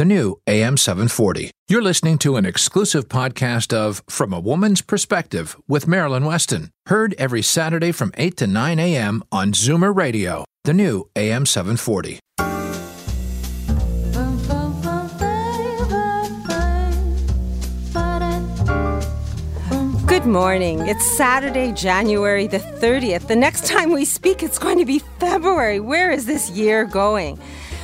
the new AM 740. You're listening to an exclusive podcast of From a Woman's Perspective with Marilyn Weston, heard every Saturday from 8 to 9 a.m. on Zoomer Radio, the new AM 740. Good morning. It's Saturday, January the 30th. The next time we speak, it's going to be February. Where is this year going?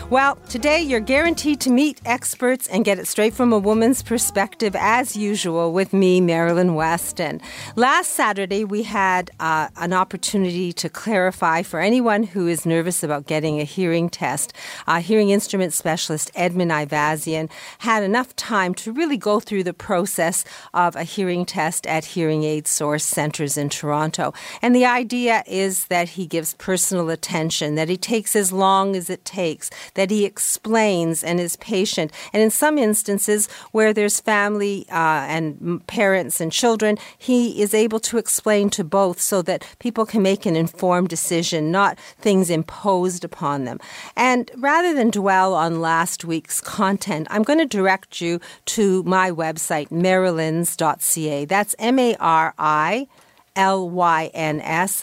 Well, today you're guaranteed to meet experts and get it straight from a woman's perspective, as usual, with me, Marilyn Weston. Last Saturday, we had uh, an opportunity to clarify for anyone who is nervous about getting a hearing test. Uh, hearing instrument specialist Edmund Ivazian had enough time to really go through the process of a hearing test at Hearing Aid Source Centres in Toronto. And the idea is that he gives personal attention, that he takes as long as it takes that he explains and is patient. And in some instances where there's family uh, and parents and children, he is able to explain to both so that people can make an informed decision, not things imposed upon them. And rather than dwell on last week's content, I'm going to direct you to my website, marilyns.ca. That's M A R I lyns.ca.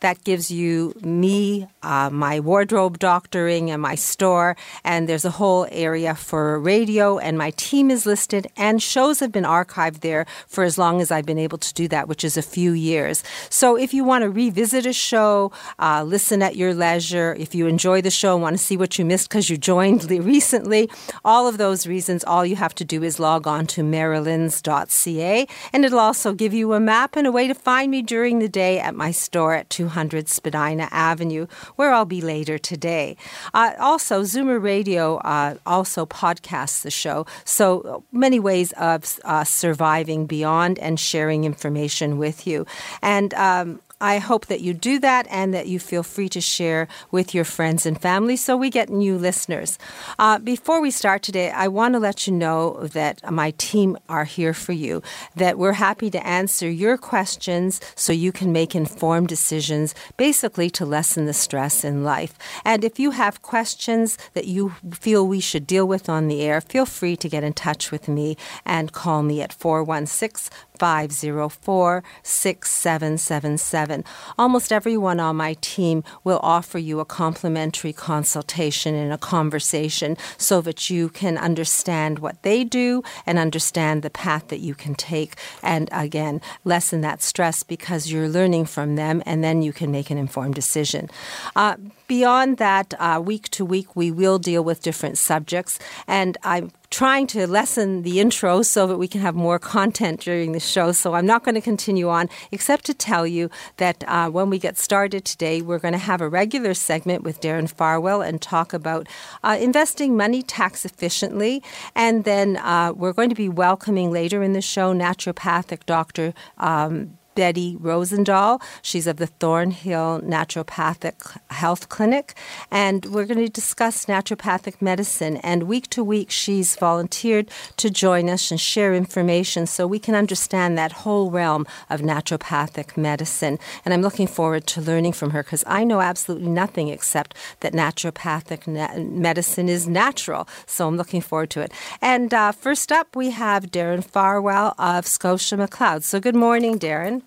That gives you me, uh, my wardrobe doctoring, and my store. And there's a whole area for radio, and my team is listed, and shows have been archived there for as long as I've been able to do that, which is a few years. So if you want to revisit a show, uh, listen at your leisure, if you enjoy the show and want to see what you missed because you joined recently, all of those reasons, all you have to do is log on to marilyns.ca, and it'll also give you a map map and a way to find me during the day at my store at 200 Spadina Avenue, where I'll be later today. Uh, also, Zoomer Radio uh, also podcasts the show, so many ways of uh, surviving beyond and sharing information with you. And um, I hope that you do that and that you feel free to share with your friends and family so we get new listeners. Uh, before we start today, I want to let you know that my team are here for you, that we're happy to answer your questions so you can make informed decisions, basically to lessen the stress in life. And if you have questions that you feel we should deal with on the air, feel free to get in touch with me and call me at 416 504 6777. Almost everyone on my team will offer you a complimentary consultation and a conversation so that you can understand what they do and understand the path that you can take. And again, lessen that stress because you're learning from them and then you can make an informed decision. Uh, beyond that, uh, week to week, we will deal with different subjects. And I'm trying to lessen the intro so that we can have more content during the show. So I'm not going to continue on, except to tell you that uh, when we get started today, we're going to have a regular segment with Darren Farwell and talk about uh, investing money tax efficiently. And then uh, we're going to be welcoming later in the show naturopathic Dr. Um, Betty Rosendahl. She's of the Thornhill Naturopathic Health Clinic. And we're going to discuss naturopathic medicine. And week to week, she's volunteered to join us and share information so we can understand that whole realm of naturopathic medicine. And I'm looking forward to learning from her because I know absolutely nothing except that naturopathic na- medicine is natural. So I'm looking forward to it. And uh, first up, we have Darren Farwell of Scotia McLeod. So good morning, Darren.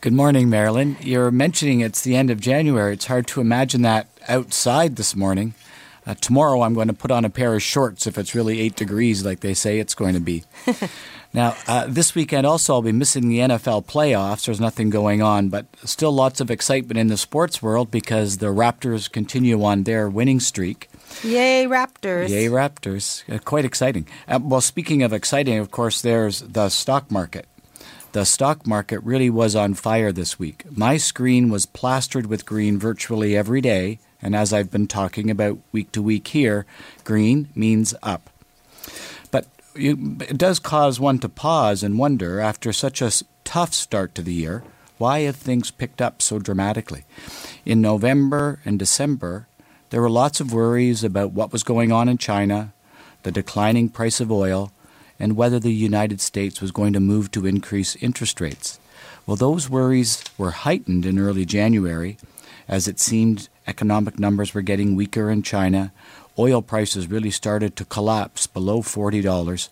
Good morning, Marilyn. You're mentioning it's the end of January. It's hard to imagine that outside this morning. Uh, tomorrow, I'm going to put on a pair of shorts if it's really eight degrees, like they say it's going to be. now, uh, this weekend also, I'll be missing the NFL playoffs. There's nothing going on, but still lots of excitement in the sports world because the Raptors continue on their winning streak. Yay, Raptors. Yay, Raptors. Uh, quite exciting. Uh, well, speaking of exciting, of course, there's the stock market. The stock market really was on fire this week. My screen was plastered with green virtually every day, and as I've been talking about week to week here, green means up. But it does cause one to pause and wonder after such a tough start to the year, why have things picked up so dramatically? In November and December, there were lots of worries about what was going on in China, the declining price of oil, and whether the United States was going to move to increase interest rates. Well, those worries were heightened in early January as it seemed economic numbers were getting weaker in China. Oil prices really started to collapse below $40,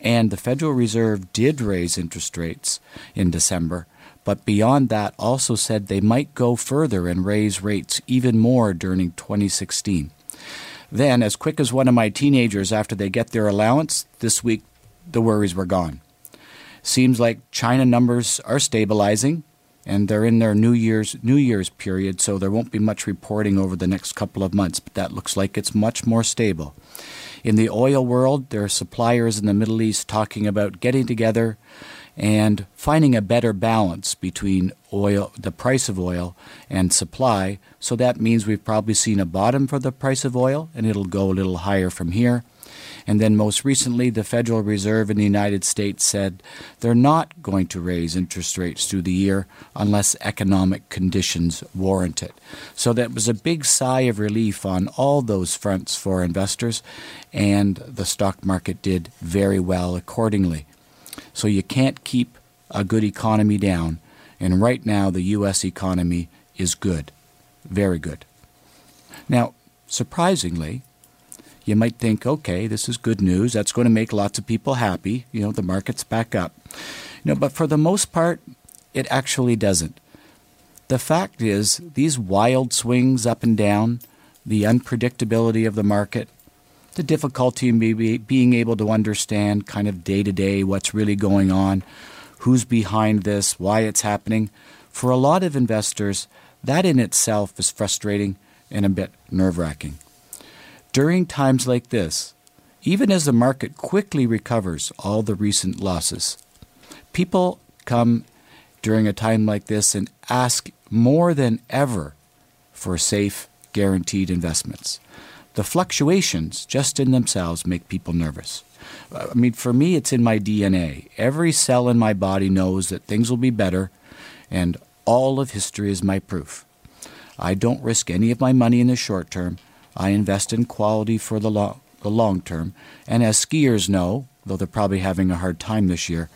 and the Federal Reserve did raise interest rates in December, but beyond that also said they might go further and raise rates even more during 2016. Then, as quick as one of my teenagers after they get their allowance, this week the worries were gone. Seems like China numbers are stabilizing and they're in their New Year's New Year's period, so there won't be much reporting over the next couple of months, but that looks like it's much more stable. In the oil world, there are suppliers in the Middle East talking about getting together and finding a better balance between oil the price of oil and supply. So that means we've probably seen a bottom for the price of oil and it'll go a little higher from here. And then most recently, the Federal Reserve in the United States said they're not going to raise interest rates through the year unless economic conditions warrant it. So that was a big sigh of relief on all those fronts for investors, and the stock market did very well accordingly. So you can't keep a good economy down. And right now, the U.S. economy is good, very good. Now, surprisingly, you might think, okay, this is good news. That's going to make lots of people happy. You know, the market's back up. You know, but for the most part, it actually doesn't. The fact is, these wild swings up and down, the unpredictability of the market, the difficulty in be, being able to understand kind of day to day what's really going on, who's behind this, why it's happening, for a lot of investors, that in itself is frustrating and a bit nerve wracking. During times like this, even as the market quickly recovers all the recent losses, people come during a time like this and ask more than ever for safe, guaranteed investments. The fluctuations just in themselves make people nervous. I mean, for me, it's in my DNA. Every cell in my body knows that things will be better, and all of history is my proof. I don't risk any of my money in the short term I invest in quality for the, lo- the long term. And as skiers know, though they're probably having a hard time this year,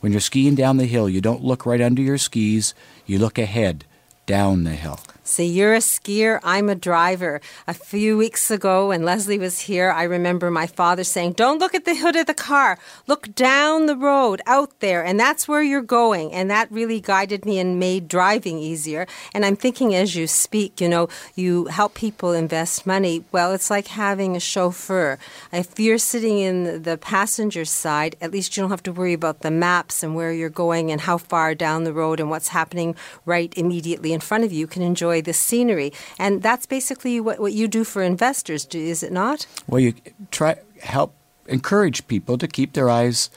when you're skiing down the hill, you don't look right under your skis, you look ahead down the hill. So you're a skier, I'm a driver. A few weeks ago, when Leslie was here, I remember my father saying, Don't look at the hood of the car, look down the road out there, and that's where you're going. And that really guided me and made driving easier. And I'm thinking as you speak, you know, you help people invest money. Well, it's like having a chauffeur. If you're sitting in the passenger side, at least you don't have to worry about the maps and where you're going and how far down the road and what's happening right immediately in front of you. You can enjoy enjoy the scenery. And that's basically what, what you do for investors, is it not? Well, you try help encourage people to keep their eyes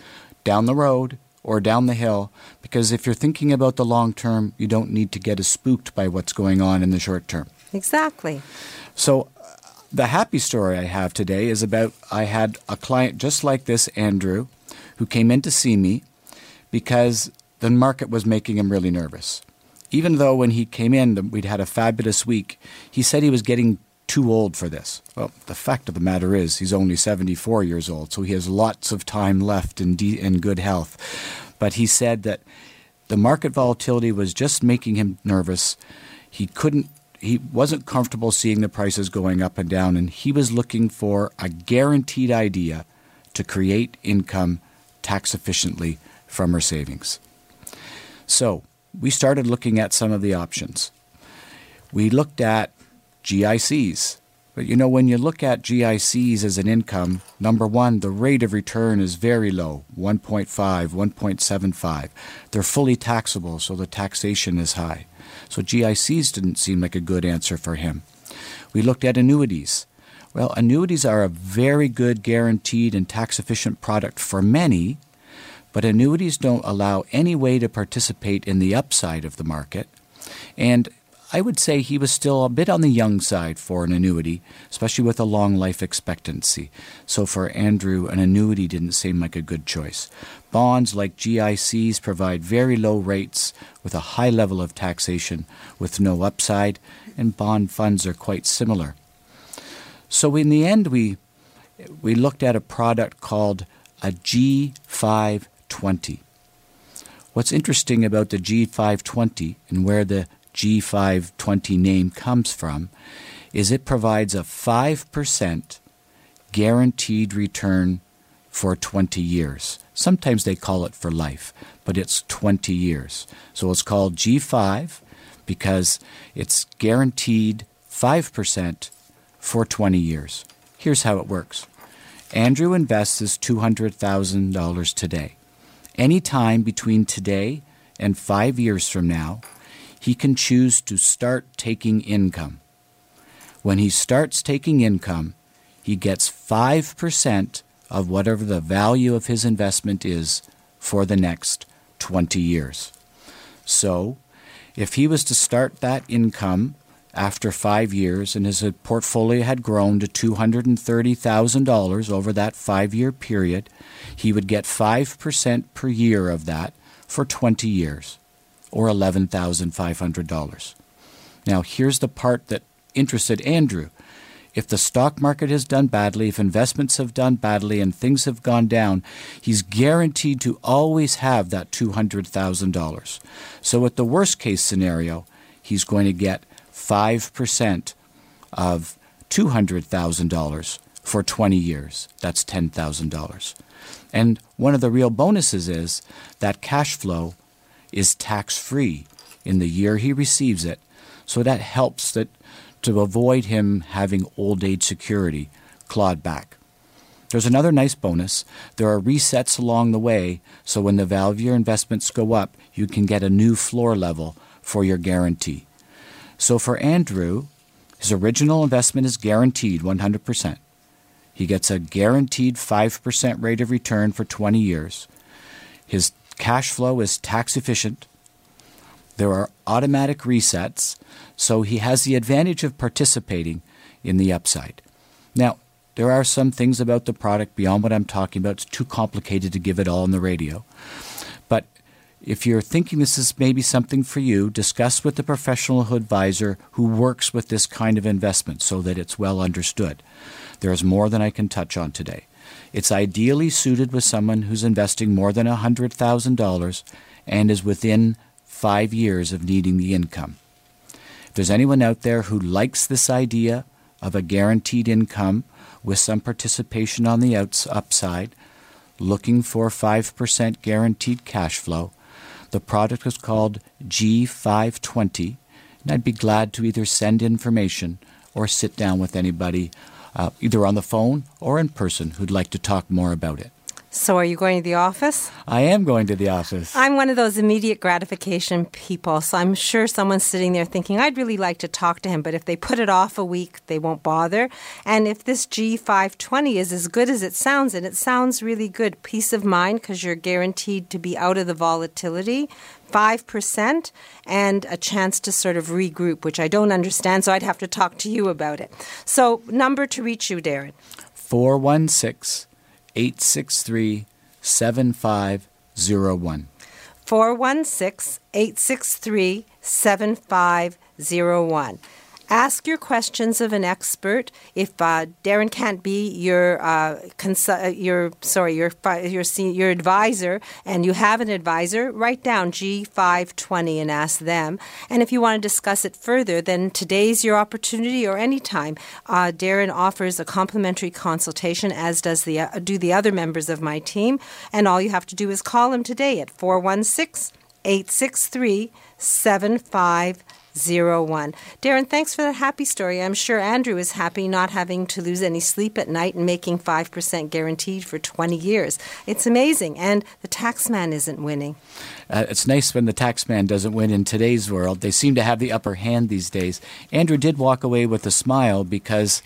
down the road or down the hill because if you're thinking about the long term, you don't need to get as spooked by what's going on in the short term. Exactly. So, uh, the happy story I have today is about I had a client just like this, Andrew, who came in to see me because the market was making him really nervous even though when he came in, we'd had a fabulous week, he said he was getting too old for this. Well, the fact of the matter is, he's only 74 years old, so he has lots of time left in, de- in good health. But he said that the market volatility was just making him nervous. He couldn't he wasn't comfortable seeing the prices going up and down and he was looking for a guaranteed idea to create income tax efficiently from her savings. So, we started looking at some of the options. We looked at GICs. But you know, when you look at GICs as an income, number one, the rate of return is very low 1.5, 1.75. They're fully taxable, so the taxation is high. So GICs didn't seem like a good answer for him. We looked at annuities. Well, annuities are a very good guaranteed and tax efficient product for many, but annuities don't allow any way to participate in the upside of the market. And I would say he was still a bit on the young side for an annuity, especially with a long life expectancy. So for Andrew, an annuity didn't seem like a good choice. Bonds like GICs provide very low rates with a high level of taxation with no upside, and bond funds are quite similar. So in the end, we we looked at a product called a G520. What's interesting about the G520 and where the G520 name comes from is it provides a 5% guaranteed return for 20 years. Sometimes they call it for life, but it's 20 years. So it's called G5 because it's guaranteed 5% for 20 years. Here's how it works Andrew invests his $200,000 today. Any time between today and five years from now, he can choose to start taking income. When he starts taking income, he gets 5% of whatever the value of his investment is for the next 20 years. So, if he was to start that income after five years and his portfolio had grown to $230,000 over that five year period, he would get 5% per year of that for 20 years or $11,500. Now, here's the part that interested Andrew. If the stock market has done badly, if investments have done badly, and things have gone down, he's guaranteed to always have that $200,000. So, at the worst case scenario, he's going to get 5% of $200,000 for 20 years. That's $10,000. And one of the real bonuses is that cash flow is tax free in the year he receives it. So that helps that to avoid him having old age security clawed back. There's another nice bonus. There are resets along the way, so when the value of your investments go up, you can get a new floor level for your guarantee. So for Andrew, his original investment is guaranteed 100%. He gets a guaranteed 5% rate of return for 20 years. His cash flow is tax efficient. There are automatic resets, so he has the advantage of participating in the upside. Now, there are some things about the product beyond what I'm talking about. It's too complicated to give it all on the radio. If you're thinking this is maybe something for you, discuss with the professional advisor who works with this kind of investment so that it's well understood. There is more than I can touch on today. It's ideally suited with someone who's investing more than $100,000 and is within five years of needing the income. If there's anyone out there who likes this idea of a guaranteed income with some participation on the outs- upside, looking for 5% guaranteed cash flow, the product is called G520, and I'd be glad to either send information or sit down with anybody, uh, either on the phone or in person, who'd like to talk more about it. So, are you going to the office? I am going to the office. I'm one of those immediate gratification people. So, I'm sure someone's sitting there thinking, I'd really like to talk to him, but if they put it off a week, they won't bother. And if this G520 is as good as it sounds, and it sounds really good, peace of mind because you're guaranteed to be out of the volatility, 5% and a chance to sort of regroup, which I don't understand, so I'd have to talk to you about it. So, number to reach you, Darren. 416 863 7501. 416 863 7501. Ask your questions of an expert. If uh, Darren can't be your uh, consu- uh, your sorry your your your advisor, and you have an advisor, write down G520 and ask them. And if you want to discuss it further, then today's your opportunity, or anytime. Uh, Darren offers a complimentary consultation, as does the uh, do the other members of my team. And all you have to do is call him today at 416 863 7501. Darren, thanks for that happy story. I'm sure Andrew is happy not having to lose any sleep at night and making 5% guaranteed for 20 years. It's amazing. And the taxman isn't winning. Uh, it's nice when the taxman doesn't win in today's world. They seem to have the upper hand these days. Andrew did walk away with a smile because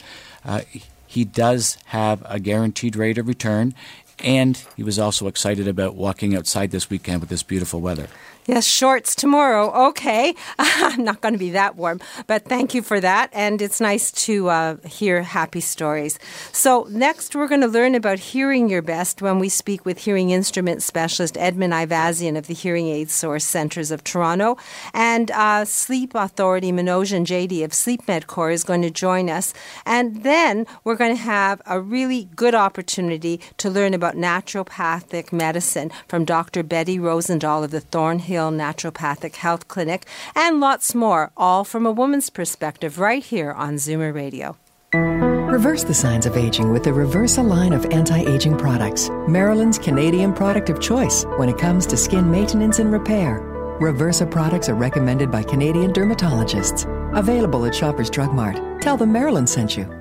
uh, he does have a guaranteed rate of return, and he was also excited about walking outside this weekend with this beautiful weather. Yes, shorts tomorrow. Okay. I'm not going to be that warm, but thank you for that. And it's nice to uh, hear happy stories. So, next, we're going to learn about hearing your best when we speak with hearing instrument specialist Edmund Ivazian of the Hearing Aid Source Centres of Toronto. And uh, Sleep Authority Manoj JD of Sleep Medcore is going to join us. And then we're going to have a really good opportunity to learn about naturopathic medicine from Dr. Betty Rosendahl of the Thornhill Naturopathic Health Clinic, and lots more, all from a woman's perspective, right here on Zoomer Radio. Reverse the signs of aging with the Reversa line of anti aging products, Marilyn's Canadian product of choice when it comes to skin maintenance and repair. Reversa products are recommended by Canadian dermatologists. Available at Shoppers Drug Mart. Tell them Maryland sent you.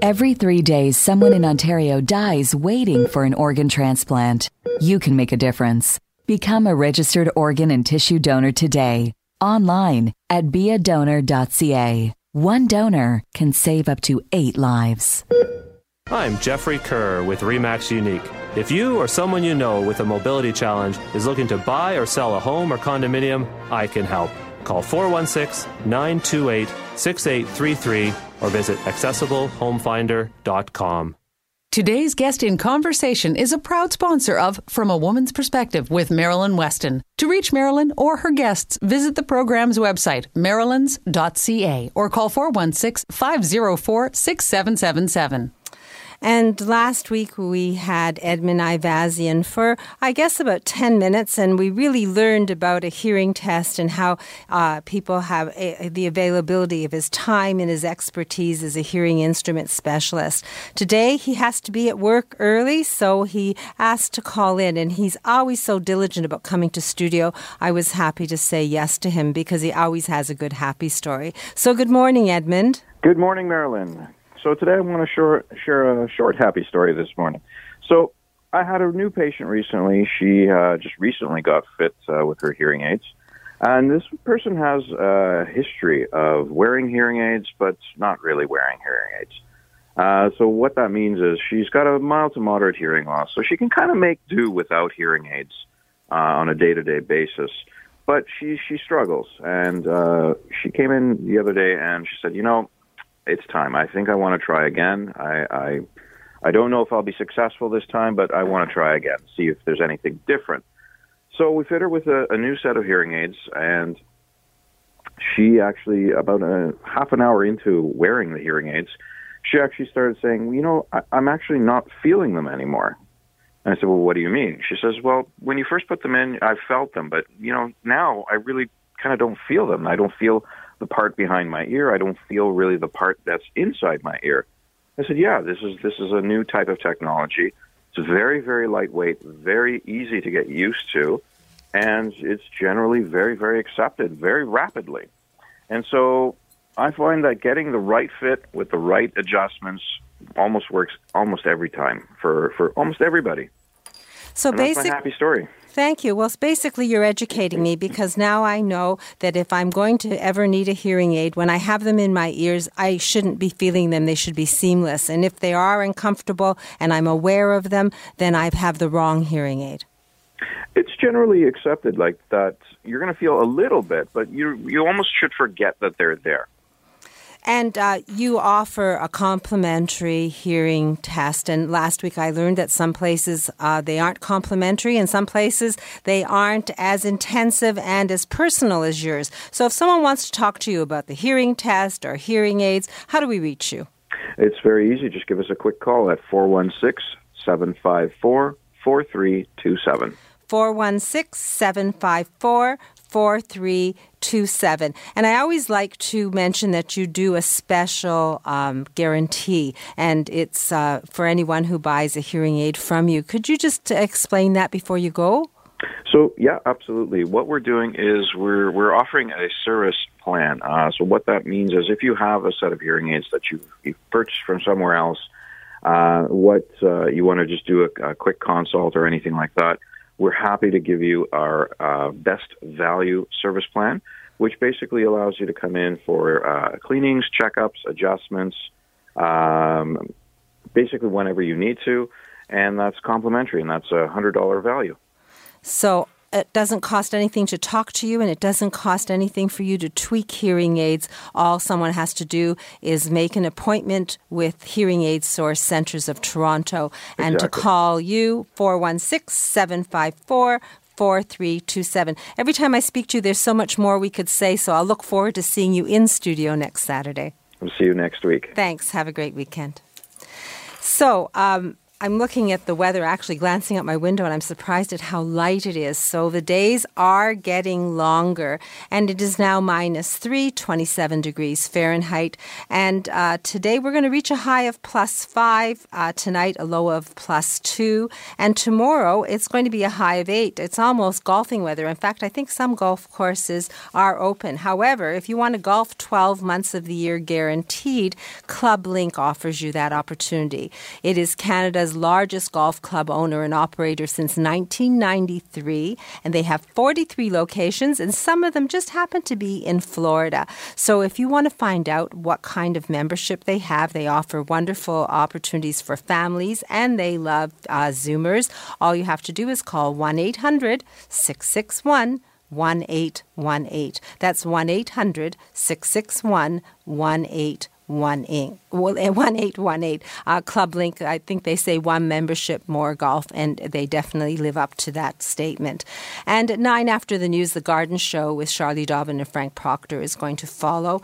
Every three days, someone in Ontario dies waiting for an organ transplant. You can make a difference. Become a registered organ and tissue donor today, online at beadonor.ca. One donor can save up to eight lives. I'm Jeffrey Kerr with REMAX Unique. If you or someone you know with a mobility challenge is looking to buy or sell a home or condominium, I can help. Call 416 928 6833 or visit accessiblehomefinder.com. Today's guest in conversation is a proud sponsor of From a Woman's Perspective with Marilyn Weston. To reach Marilyn or her guests, visit the program's website, marilyns.ca, or call 416 504 6777. And last week we had Edmund Ivazian for, I guess, about 10 minutes, and we really learned about a hearing test and how uh, people have a, the availability of his time and his expertise as a hearing instrument specialist. Today he has to be at work early, so he asked to call in, and he's always so diligent about coming to studio. I was happy to say yes to him because he always has a good, happy story. So, good morning, Edmund. Good morning, Marilyn. So today I want to short, share a short happy story this morning. So I had a new patient recently. She uh, just recently got fit uh, with her hearing aids. And this person has a history of wearing hearing aids, but not really wearing hearing aids. Uh, so what that means is she's got a mild to moderate hearing loss, so she can kind of make do without hearing aids uh, on a day-to-day basis. But she she struggles, and uh, she came in the other day and she said, you know, it's time. I think I want to try again. I, I I don't know if I'll be successful this time, but I want to try again, see if there's anything different. So we fit her with a, a new set of hearing aids, and she actually, about a half an hour into wearing the hearing aids, she actually started saying, "You know, I, I'm actually not feeling them anymore." And I said, "Well, what do you mean?" She says, "Well, when you first put them in, I felt them, but you know, now I really kind of don't feel them. I don't feel the part behind my ear. I don't feel really the part that's inside my ear. I said, yeah, this is this is a new type of technology. It's very very lightweight, very easy to get used to, and it's generally very very accepted very rapidly. And so I find that getting the right fit with the right adjustments almost works almost every time for for almost everybody. So basically, happy story. Thank you. Well, basically, you're educating me because now I know that if I'm going to ever need a hearing aid, when I have them in my ears, I shouldn't be feeling them. They should be seamless. And if they are uncomfortable and I'm aware of them, then I have the wrong hearing aid. It's generally accepted like that. You're going to feel a little bit, but you you almost should forget that they're there. And uh, you offer a complimentary hearing test. And last week I learned that some places uh, they aren't complimentary, and some places they aren't as intensive and as personal as yours. So if someone wants to talk to you about the hearing test or hearing aids, how do we reach you? It's very easy. Just give us a quick call at 416 754 4327. 416 754 4327. And I always like to mention that you do a special um, guarantee, and it's uh, for anyone who buys a hearing aid from you. Could you just explain that before you go? So yeah, absolutely. What we're doing is we're we're offering a service plan. Uh, so what that means is if you have a set of hearing aids that you've, you've purchased from somewhere else, uh, what uh, you want to just do a, a, quick consult or anything like that, we're happy to give you our uh, best value service plan, which basically allows you to come in for uh, cleanings, checkups, adjustments, um, basically whenever you need to, and that's complimentary, and that's a hundred dollar value. So it doesn't cost anything to talk to you and it doesn't cost anything for you to tweak hearing aids. All someone has to do is make an appointment with Hearing Aid Source Centres of Toronto and exactly. to call you 416 754 4327. Every time I speak to you, there's so much more we could say, so I'll look forward to seeing you in studio next Saturday. We'll see you next week. Thanks. Have a great weekend. So, um, I'm looking at the weather, actually glancing out my window, and I'm surprised at how light it is. So the days are getting longer, and it is now minus 3, 27 degrees Fahrenheit. And uh, today we're going to reach a high of plus 5, uh, tonight a low of plus 2, and tomorrow it's going to be a high of 8. It's almost golfing weather. In fact, I think some golf courses are open. However, if you want to golf 12 months of the year guaranteed, Club Link offers you that opportunity. It is Canada's Largest golf club owner and operator since 1993, and they have 43 locations, and some of them just happen to be in Florida. So if you want to find out what kind of membership they have, they offer wonderful opportunities for families, and they love uh, Zoomers. All you have to do is call 1 800 661 1818. That's 1 800 661 1818 one one eight one eight. Uh, Club Link, I think they say one membership, more golf, and they definitely live up to that statement. And at nine after the news, the Garden Show with Charlie Dobbin and Frank Proctor is going to follow.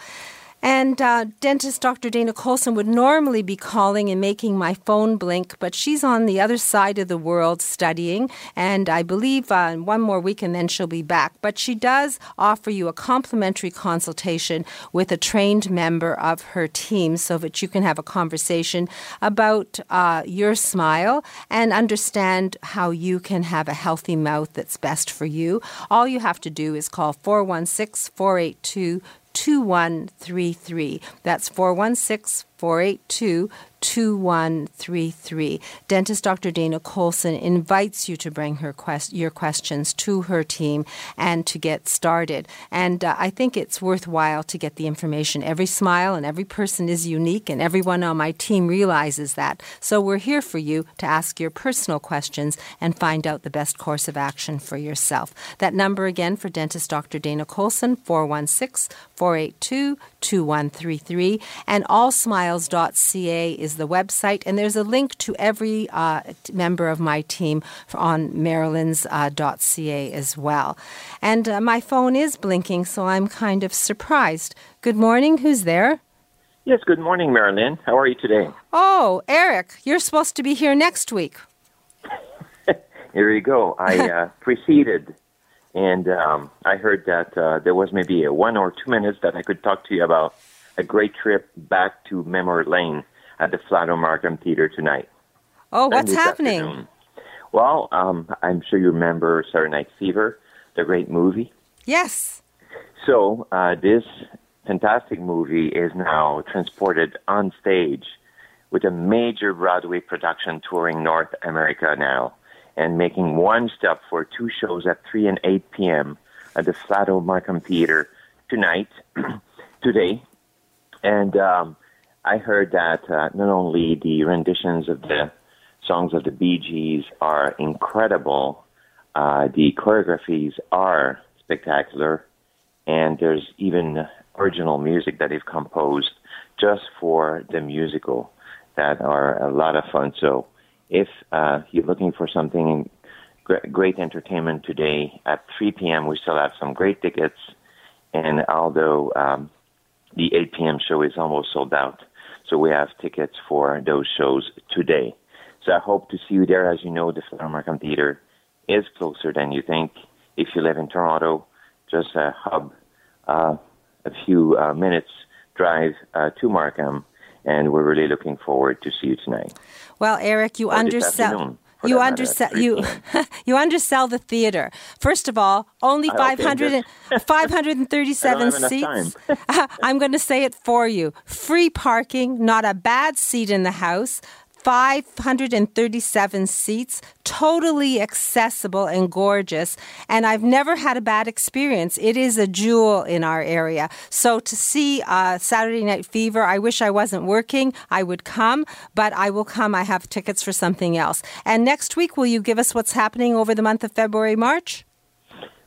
And uh, dentist Dr. Dana Colson would normally be calling and making my phone blink, but she's on the other side of the world studying. And I believe uh, one more week and then she'll be back. But she does offer you a complimentary consultation with a trained member of her team so that you can have a conversation about uh, your smile and understand how you can have a healthy mouth that's best for you. All you have to do is call 416 482 2133. That's 416 482 2133. Dentist Dr. Dana Colson invites you to bring her quest- your questions to her team and to get started. And uh, I think it's worthwhile to get the information. Every smile and every person is unique, and everyone on my team realizes that. So we're here for you to ask your personal questions and find out the best course of action for yourself. That number again for Dentist Dr. Dana Colson, 416 482 2133. And allsmiles.ca is the website. And there's a link to every uh, member of my team on marilyns.ca uh, as well. And uh, my phone is blinking, so I'm kind of surprised. Good morning. Who's there? Yes, good morning, Marilyn. How are you today? Oh, Eric, you're supposed to be here next week. here you go. I uh, preceded and um, I heard that uh, there was maybe a one or two minutes that I could talk to you about a great trip back to Memory Lane at the Flato Markham Theater tonight. Oh, what's happening? Afternoon. Well, um, I'm sure you remember Saturday Night Fever, the great movie. Yes. So uh, this fantastic movie is now transported on stage with a major Broadway production touring North America now and making one stop for two shows at 3 and 8 p.m. at the Flato Markham Theater tonight, today. And um, I heard that uh, not only the renditions of the songs of the Bee Gees are incredible, uh, the choreographies are spectacular, and there's even original music that they've composed just for the musical that are a lot of fun. So if uh, you're looking for something great entertainment today at 3 p.m., we still have some great tickets. And although um, the 8 p.m. show is almost sold out, so we have tickets for those shows today. So I hope to see you there. As you know, the Flato Markham Theater is closer than you think. If you live in Toronto, just a hub, uh, a few uh, minutes drive uh, to Markham and we're really looking forward to see you tonight. Well, Eric, you undersell. you undersell you you undersell the theater. First of all, only Ah, 500 537 I don't have seats. I'm going to say it for you. Free parking, not a bad seat in the house. 537 seats, totally accessible and gorgeous. And I've never had a bad experience. It is a jewel in our area. So to see uh, Saturday Night Fever, I wish I wasn't working. I would come, but I will come. I have tickets for something else. And next week, will you give us what's happening over the month of February, March?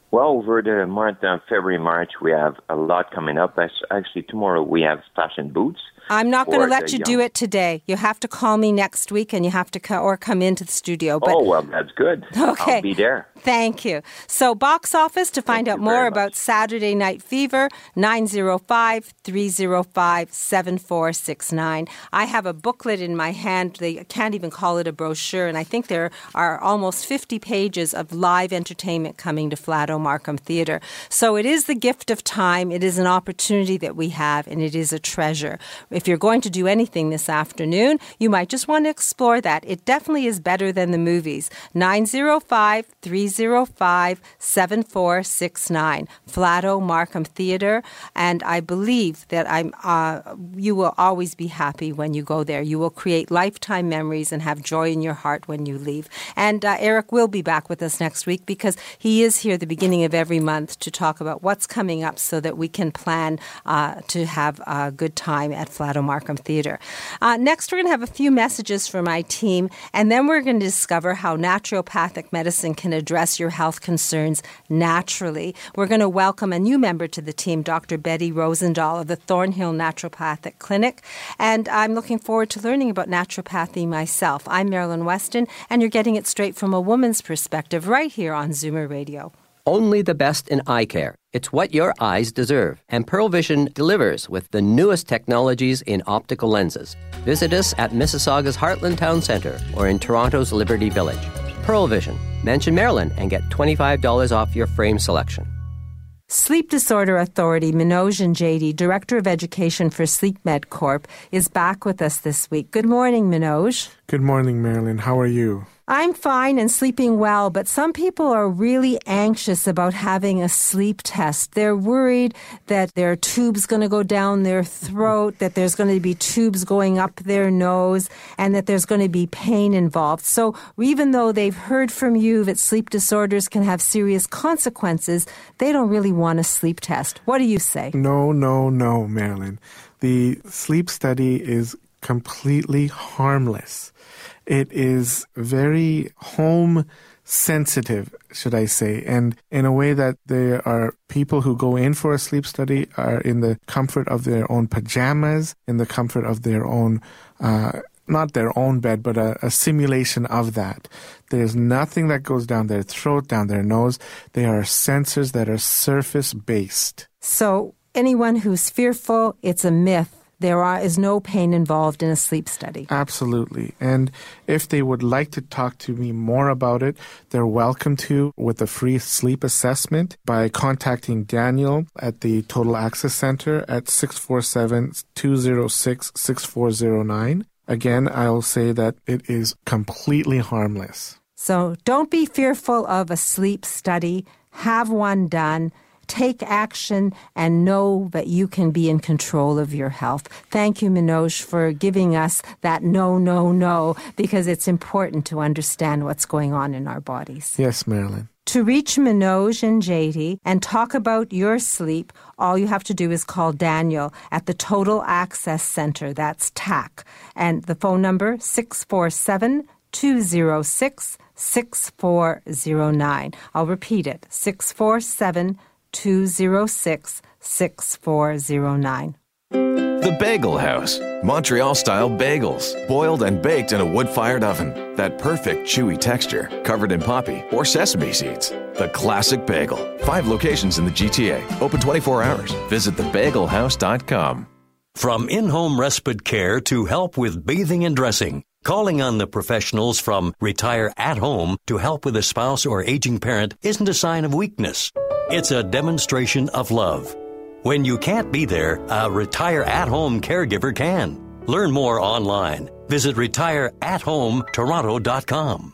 Well, over the month of February, March, we have a lot coming up. Actually, tomorrow we have fashion boots. I'm not going to let you do it today. You have to call me next week, and you have to co- or come into the studio. But oh, well, that's good. Okay. I'll be there. Thank you. So, box office to find Thank out more about. Saturday Night Fever, 905 305 7469. I have a booklet in my hand. They can't even call it a brochure, and I think there are almost 50 pages of live entertainment coming to Flato Markham Theatre. So, it is the gift of time. It is an opportunity that we have, and it is a treasure. If you're going to do anything this afternoon, you might just want to explore that. It definitely is better than the movies. 905 305 7469. Flato Markham Theatre. And I believe that I'm, uh, you will always be happy when you go there. You will create lifetime memories and have joy in your heart when you leave. And uh, Eric will be back with us next week because he is here the beginning of every month to talk about what's coming up so that we can plan uh, to have a good time at Flato Markham Theatre. Uh, next, we're going to have a few messages from my team, and then we're going to discover how naturopathic medicine can address your health concerns naturally. We're going to welcome a new member to the team, Dr. Betty Rosendahl of the Thornhill Naturopathic Clinic, and I'm looking forward to learning about naturopathy myself. I'm Marilyn Weston, and you're getting it straight from a woman's perspective right here on Zoomer Radio. Only the best in eye care. It's what your eyes deserve. And Pearle Vision delivers with the newest technologies in optical lenses. Visit us at Mississauga's Heartland Town Centre or in Toronto's Liberty Village. Pearle Vision. Mention Marilyn and get $25 off your frame selection. Sleep Disorder Authority, Manoj and JD, Director of Education for Sleep Med Corp, is back with us this week. Good morning, Manoj. Good morning, Marilyn. How are you? I'm fine and sleeping well, but some people are really anxious about having a sleep test. They're worried that their tube's going to go down their throat, that there's going to be tubes going up their nose, and that there's going to be pain involved. So even though they've heard from you that sleep disorders can have serious consequences, they don't really want a sleep test. What do you say? No, no, no, Marilyn. The sleep study is completely harmless. It is very home sensitive, should I say, and in a way that there are people who go in for a sleep study are in the comfort of their own pajamas, in the comfort of their own, uh, not their own bed, but a, a simulation of that. There's nothing that goes down their throat, down their nose. They are sensors that are surface based. So anyone who's fearful, it's a myth. There are, is no pain involved in a sleep study. Absolutely. And if they would like to talk to me more about it, they're welcome to with a free sleep assessment by contacting Daniel at the Total Access Center at 647 206 6409. Again, I'll say that it is completely harmless. So don't be fearful of a sleep study. Have one done. Take action and know that you can be in control of your health. Thank you, Manoj, for giving us that no, no, no, because it's important to understand what's going on in our bodies. Yes, Marilyn. To reach Manoj and JD and talk about your sleep, all you have to do is call Daniel at the Total Access Center. That's TAC. And the phone number 647 206 6409. I'll repeat it 647 206 6409. The Bagel House. Montreal style bagels, boiled and baked in a wood fired oven. That perfect chewy texture, covered in poppy or sesame seeds. The classic bagel. Five locations in the GTA, open 24 hours. Visit thebagelhouse.com. From in home respite care to help with bathing and dressing, calling on the professionals from Retire at Home to help with a spouse or aging parent isn't a sign of weakness. It's a demonstration of love. When you can't be there, a Retire at Home caregiver can. Learn more online. Visit retireathometoronto.com.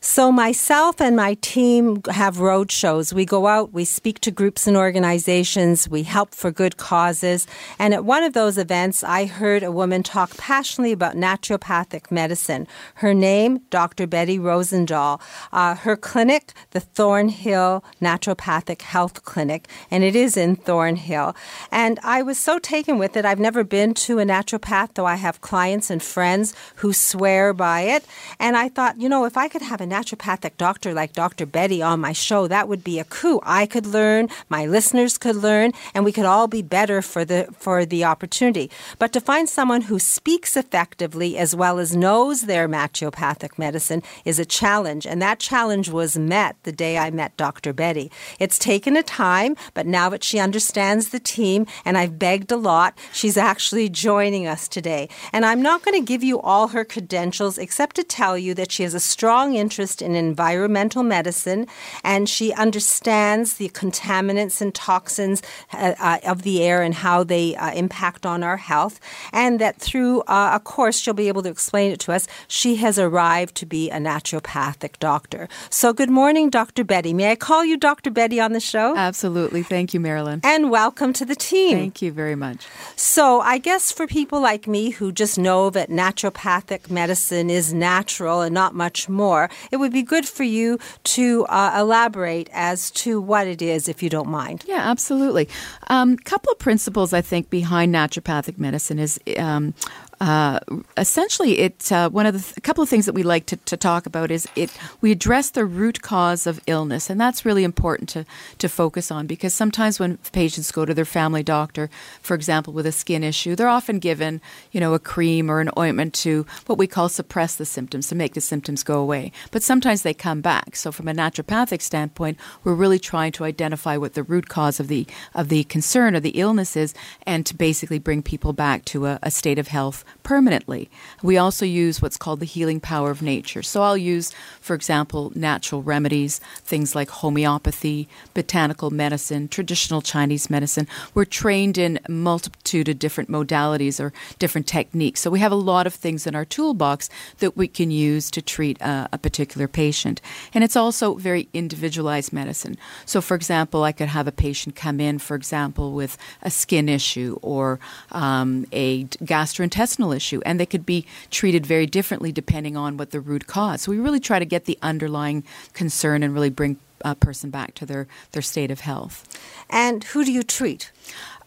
So, myself and my team have road shows. We go out, we speak to groups and organizations, we help for good causes. And at one of those events, I heard a woman talk passionately about naturopathic medicine. Her name, Dr. Betty Rosendahl. Uh, her clinic, the Thornhill Naturopathic Health Clinic, and it is in Thornhill. And I was so taken with it. I've never been to a naturopath, though I have clients and friends who swear by it. And I thought, you know, if I could have a naturopathic doctor like Dr. Betty on my show, that would be a coup. I could learn, my listeners could learn, and we could all be better for the for the opportunity. But to find someone who speaks effectively as well as knows their naturopathic medicine is a challenge, and that challenge was met the day I met Dr. Betty. It's taken a time, but now that she understands the team, and I've begged a lot, she's actually joining us today. And I'm not going to give you all her credentials except to tell you that she has a strong interest interest in environmental medicine, and she understands the contaminants and toxins uh, uh, of the air and how they uh, impact on our health. And that through uh, a course, she'll be able to explain it to us. She has arrived to be a naturopathic doctor. So, good morning, Dr. Betty. May I call you Dr. Betty on the show? Absolutely. Thank you, Marilyn. And welcome to the team. Thank you very much. So, I guess for people like me who just know that naturopathic medicine is natural and not much more, it would be good for you to uh, elaborate as to what it is, if you don't mind. Yeah, absolutely. A um, couple of principles I think behind naturopathic medicine is um, uh, essentially, it uh, one of the th- a couple of things that we like to, to, talk about is it we address the root cause of illness, and that's really important to to focus on because sometimes when patients go to their family doctor, for example, with a skin issue, they're often given you know a cream or an ointment to what we call suppress the symptoms to make the symptoms go away. But sometimes they come back. So from a naturopathic standpoint, we're really trying to identify what the root cause of the of the concern or the illness is, and to basically bring people back to a, a state of health permanently. We also use what's called the healing power of nature. So I'll use, for example, natural remedies, things like homeopathy, botanical medicine, traditional Chinese medicine. We're trained in multitude of different modalities or different techniques. So we have a lot of things in our toolbox that we can use to treat a, a particular patient. And it's also very individualized medicine. So, for example, I could have a patient come in, for example, with a skin issue or um, a gastrointestinal issue, and they could be treated very differently depending on what the root cause. So we really try to get the underlying concern and really bring a person back to their, their state of health. And who do you treat?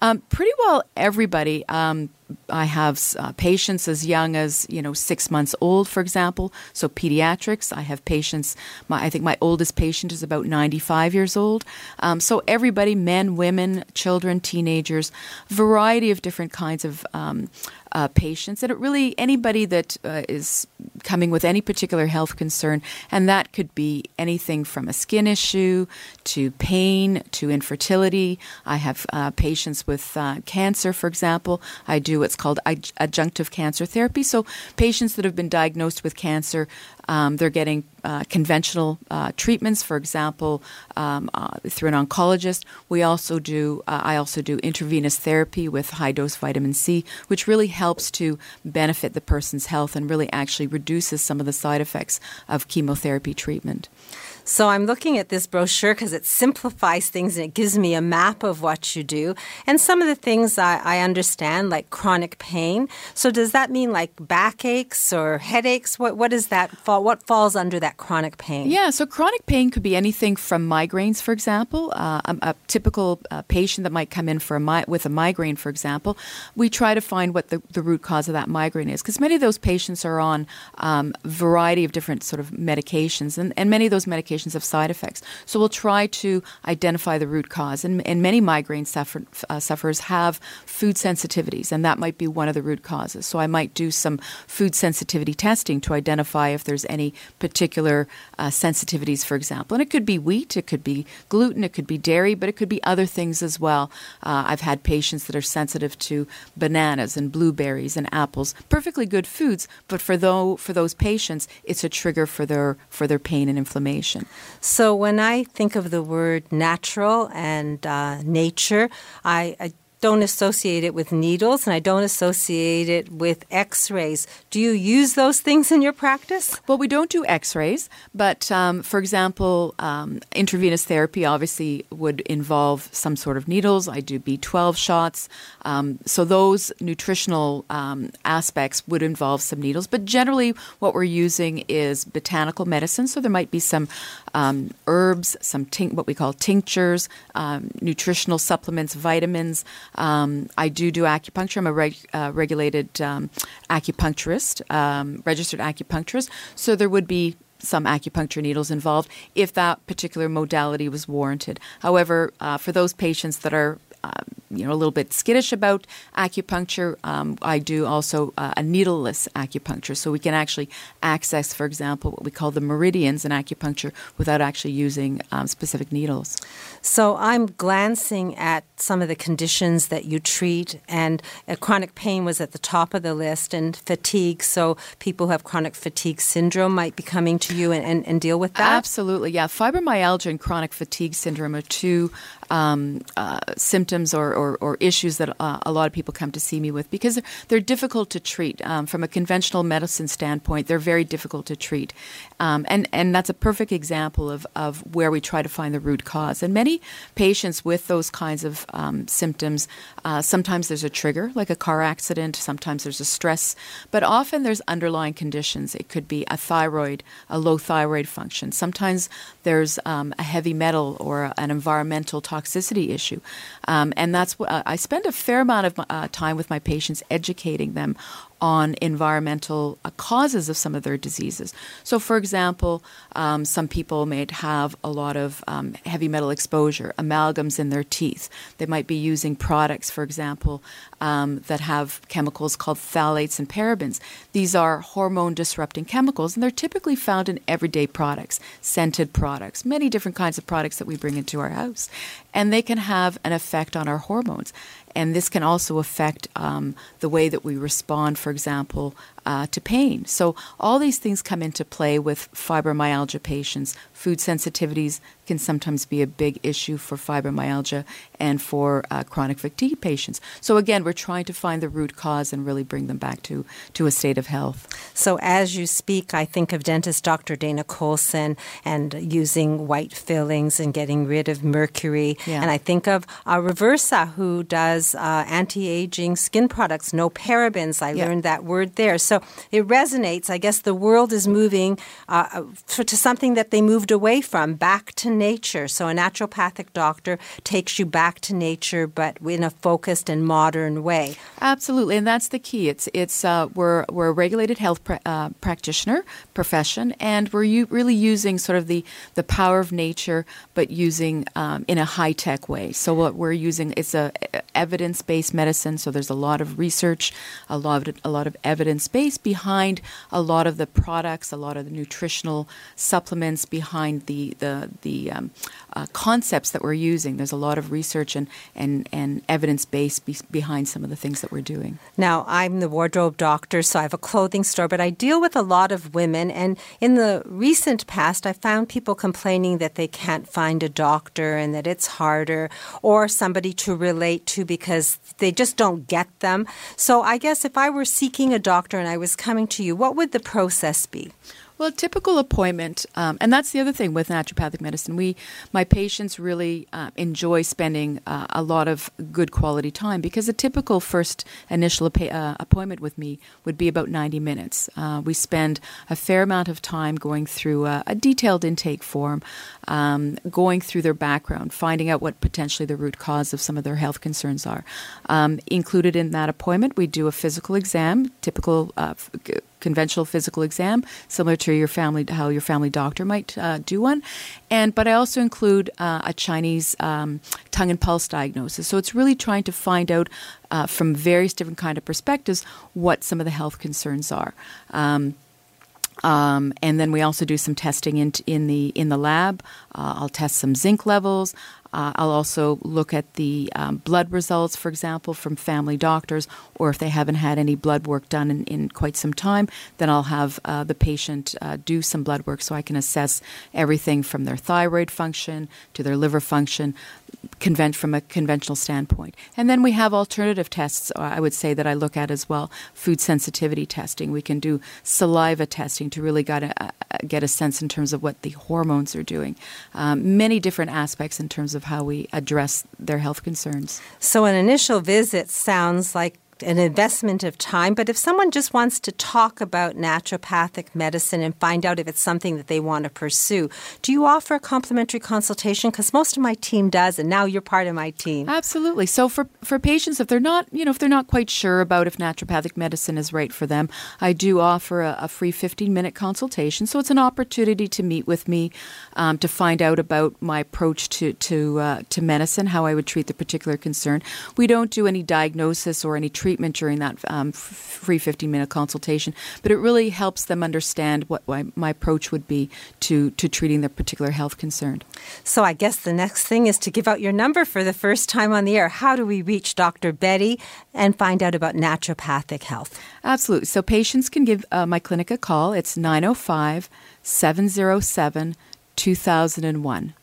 Um, pretty well everybody. Um, I have uh, patients as young as you know six months old, for example. So pediatrics. I have patients. My, I think my oldest patient is about ninety-five years old. Um, so everybody, men, women, children, teenagers, variety of different kinds of um, uh, patients, and it really anybody that uh, is coming with any particular health concern, and that could be anything from a skin issue to pain to infertility. I have uh, patients with uh, cancer, for example. I do what's called adjunctive cancer therapy. So patients that have been diagnosed with cancer um, they're getting uh, conventional uh, treatments, for example, um, uh, through an oncologist. We also do. Uh, I also do intravenous therapy with high dose vitamin C, which really helps to benefit the person's health and really actually reduces some of the side effects of chemotherapy treatment. So I'm looking at this brochure because it simplifies things and it gives me a map of what you do. And some of the things I, I understand, like chronic pain. So does that mean like backaches or headaches? What what is that fall? What falls under that chronic pain? Yeah, so chronic pain could be anything from migraines, for example. Uh, a, a, typical uh, patient that might come in for a mi- with a migraine, for example, we try to find what the, the root cause of that migraine is because many of those patients are on um, variety of different sort of medications, and, and many of those medications have side effects. So we'll try to identify the root cause. And, and many migraine suffer, uh, sufferers have food sensitivities, and that might be one of the root causes. So I might do some food sensitivity testing to identify if there's any particular uh, sensitivities, for example. And it could be wheat, it could be gluten, it could be dairy, but it could be other things as well. Uh, I've had patients that are sensitive to bananas and blueberries and apples, perfectly good foods, but for though for those patients, it's a trigger for their for their pain and inflammation. So when I think of the word natural and uh, nature, I, I don't associate it with needles and I don't associate it with x rays. Do you use those things in your practice? Well, we don't do x rays, but um, for example, um, intravenous therapy obviously would involve some sort of needles. I do B12 shots. Um, so those nutritional um, aspects would involve some needles, but generally what we're using is botanical medicine. So there might be some um, herbs, some what we call tinctures, um, nutritional supplements, vitamins. Um, I do do acupuncture. I'm a reg- uh, regulated um, acupuncturist, um, registered acupuncturist. So there would be some acupuncture needles involved if that particular modality was warranted. However, uh, for those patients that are um, you know a little bit skittish about acupuncture. Um, I do also uh, a needleless acupuncture, so we can actually access, for example, what we call the meridians in acupuncture without actually using um, specific needles. So I'm glancing at some of the conditions that you treat, and uh, chronic pain was at the top of the list, and fatigue. So people who have chronic fatigue syndrome might be coming to you and, and, and deal with that. Absolutely, yeah. Fibromyalgia and chronic fatigue syndrome are two um, uh, symptoms or, or, or, issues that uh, a lot of people come to see me with because they're, difficult to treat. Um, from a conventional medicine standpoint, they're very difficult to treat. Um, and, and that's a perfect example of, of where we try to find the root cause. And many patients with those kinds of um, symptoms, uh, sometimes there's a trigger, like a car accident, sometimes there's a stress, but often there's underlying conditions. It could be a thyroid, a low thyroid function. Sometimes there's um, a heavy metal or an environmental toxicity issue. Um, and that's what uh, I spend a fair amount of uh, time with my patients educating them on environmental uh, causes of some of their diseases. So, for example, um, some people may have a lot of um, heavy metal exposure, amalgams in their teeth. They might be using products, for example, um, that have chemicals called phthalates and parabens. These are hormone disrupting chemicals, and they're typically found in everyday products, scented products, many different kinds of products that we bring into our house. And they can have an effect on our hormones. And this can also affect um, the way that we respond, for example, uh, to pain. So, all these things come into play with fibromyalgia patients. Food sensitivities can sometimes be a big issue for fibromyalgia and for uh, chronic fatigue patients. So, again, we're trying to find the root cause and really bring them back to, to a state of health. So, as you speak, I think of dentist Dr. Dana Colson and using white fillings and getting rid of mercury. Yeah. And I think of uh, Reversa, who does uh, anti aging skin products, no parabens. I Yeah. learned that word there. So it resonates. I guess the world is moving uh, to something that they moved away from, back to nature. So a naturopathic doctor takes you back to nature, but in a focused and modern way. Absolutely, and that's the key. It's it's uh, we're we're a regulated health pra- uh, practitioner profession, and we're u- really using sort of the the power of nature, but using um, in a high tech way. So what we're using is a evidence based medicine. So there's a lot of research, a lot of a lot of evidence behind a lot of the products, a lot of the nutritional supplements behind the the the um, uh, concepts that we're using. There's a lot of research and and and evidence base be- behind some of the things that we're doing. Now, I'm the wardrobe doctor, so I have a clothing store, but I deal with a lot of women. And in the recent past, I found people complaining that they can't find a doctor and that it's harder or somebody to relate to because they just don't get them. So I guess if I were seeking a doctor and I was coming to you, what would the process be? Well, a typical appointment, um, and that's the other thing with naturopathic medicine. We, my patients really uh, enjoy spending uh, a lot of good quality time because a typical first initial appa- uh, appointment with me would be about 90 minutes. Uh, we spend a fair amount of time going through a, detailed intake form, um, going through their background, finding out what potentially the root cause of some of their health concerns are. Um, included in that appointment, we do a physical exam, typical uh, conventional physical exam, similar to your family how your family doctor might uh, do one. And but I also include uh, a Chinese um, tongue and pulse diagnosis. So it's really trying to find out uh, from various different kind of perspectives what some of the health concerns are. Um, um, and then we also do some testing in, in the in the lab. Uh, I'll test some zinc levels. Uh, I'll also look at the um, blood results, for example, from family doctors, or if they haven't had any blood work done in, in quite some time, then I'll have uh, the patient uh, do some blood work so I can assess everything from their thyroid function to their liver function, convent from a conventional standpoint. And then we have alternative tests, uh, I would say, that I look at as well food sensitivity testing. We can do saliva testing to really get a, get a sense in terms of what the hormones are doing. Um, many different aspects in terms of how we address their health concerns. So, an initial visit sounds like an investment of time. But if someone just wants to talk about naturopathic medicine and find out if it's something that they want to pursue, do you offer a complimentary consultation? Because most of my team does, and now you're part of my team. Absolutely. So for for patients, if they're not, you know, if they're not quite sure about if naturopathic medicine is right for them, I do offer a, a free 15 minute consultation. So it's an opportunity to meet with me um, to find out about my approach to to uh, to medicine, how I would treat the particular concern. We don't do any diagnosis or any treatment treatment during that um, free 15 minute consultation, but it really helps them understand what my, my approach would be to, to treating their particular health concern. So I guess the next thing is to give out your number for the first time on the air. How do we reach Dr. Betty and find out about naturopathic health? Absolutely. So patients can give uh, my clinic a call. It's 905 707 2001.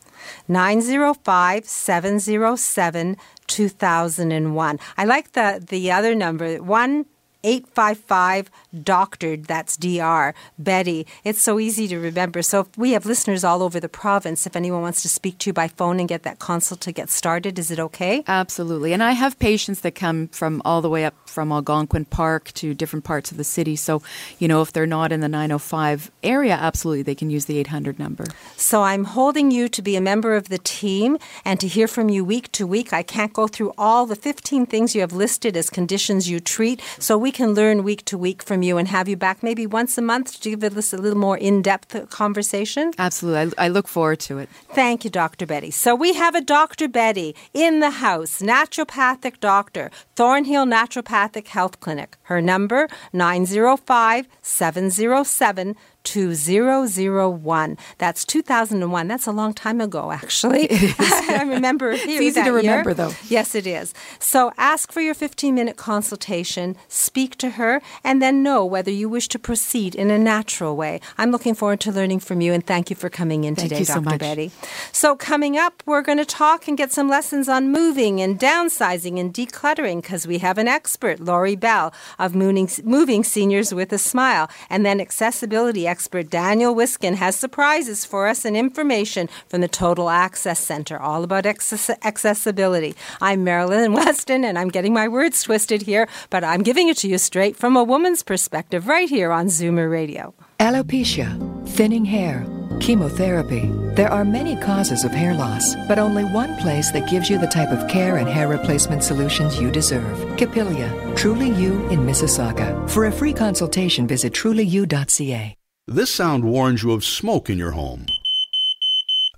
905 707 2001. I like the, the other number, 1 855 doctored that's dr betty it's so easy to remember. So if we have listeners all over the province if anyone wants to speak to you by phone and get that consult to get started is it okay? Absolutely. And i have patients that come from all the way up from algonquin park to different parts of the city. So you know if they're not in the 905 area absolutely they can use the 800 number. So i'm holding you to be a member of the team and to hear from you week to week. I can't go through all the 15 things you have listed as conditions you treat. So we we can learn week to week from you and have you back maybe once a month to give us a little more in depth conversation? Absolutely. I, I look forward to it. Thank you, Dr. Betty. So we have a Dr. Betty in the house, naturopathic doctor, Thornhill Naturopathic Health Clinic. Her number 905 707 2001. That's 2001. That's a long time ago, actually. I remember It's easy to remember, year. though. Yes, it is. So ask for your 15 minute consultation, speak to her, and then know whether you wish to proceed in a natural way. I'm looking forward to learning from you, and thank you for coming in Thank today, you so Dr. much. Betty. So, coming up, we're going to talk and get some lessons on moving and downsizing and decluttering because we have an expert, Lori Bell, of moving, moving seniors with a smile. And then accessibility expert Daniel Wiskin has surprises for us and information from the Total Access Center, all about access- accessibility. I'm Marilyn Weston, and I'm getting my words twisted here, but I'm giving it to you straight from a woman's perspective right here on Zoomer Radio. Alopecia, thinning hair, chemotherapy. There are many causes of hair loss, but only one place that gives you the type of care and hair replacement solutions you deserve. Capilia, truly you in Mississauga. For a free consultation, visit trulyu.ca. This sound warns you of smoke in your home.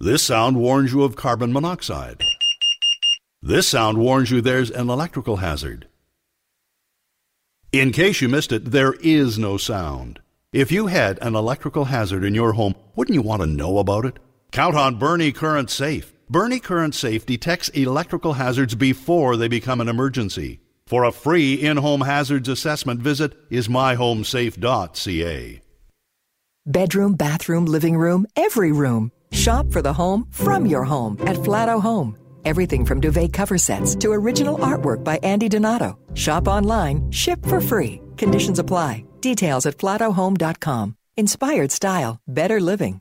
This sound warns you of carbon monoxide. This sound warns you there's an electrical hazard. In case you missed it, there is no sound. If you had an electrical hazard in your home, wouldn't you want to know about it? Count on Bernie Current Safe. Bernie Current Safe detects electrical hazards before they become an emergency. For a free in-home hazards assessment, visit ismyhomesafe.ca. Bedroom, bathroom, living room, every room. Shop for the home from your home at Flato Home. Everything from duvet cover sets to original artwork by Andy Donato. Shop online, ship for free. Conditions apply. Details at flatohome.com. Inspired style, better living.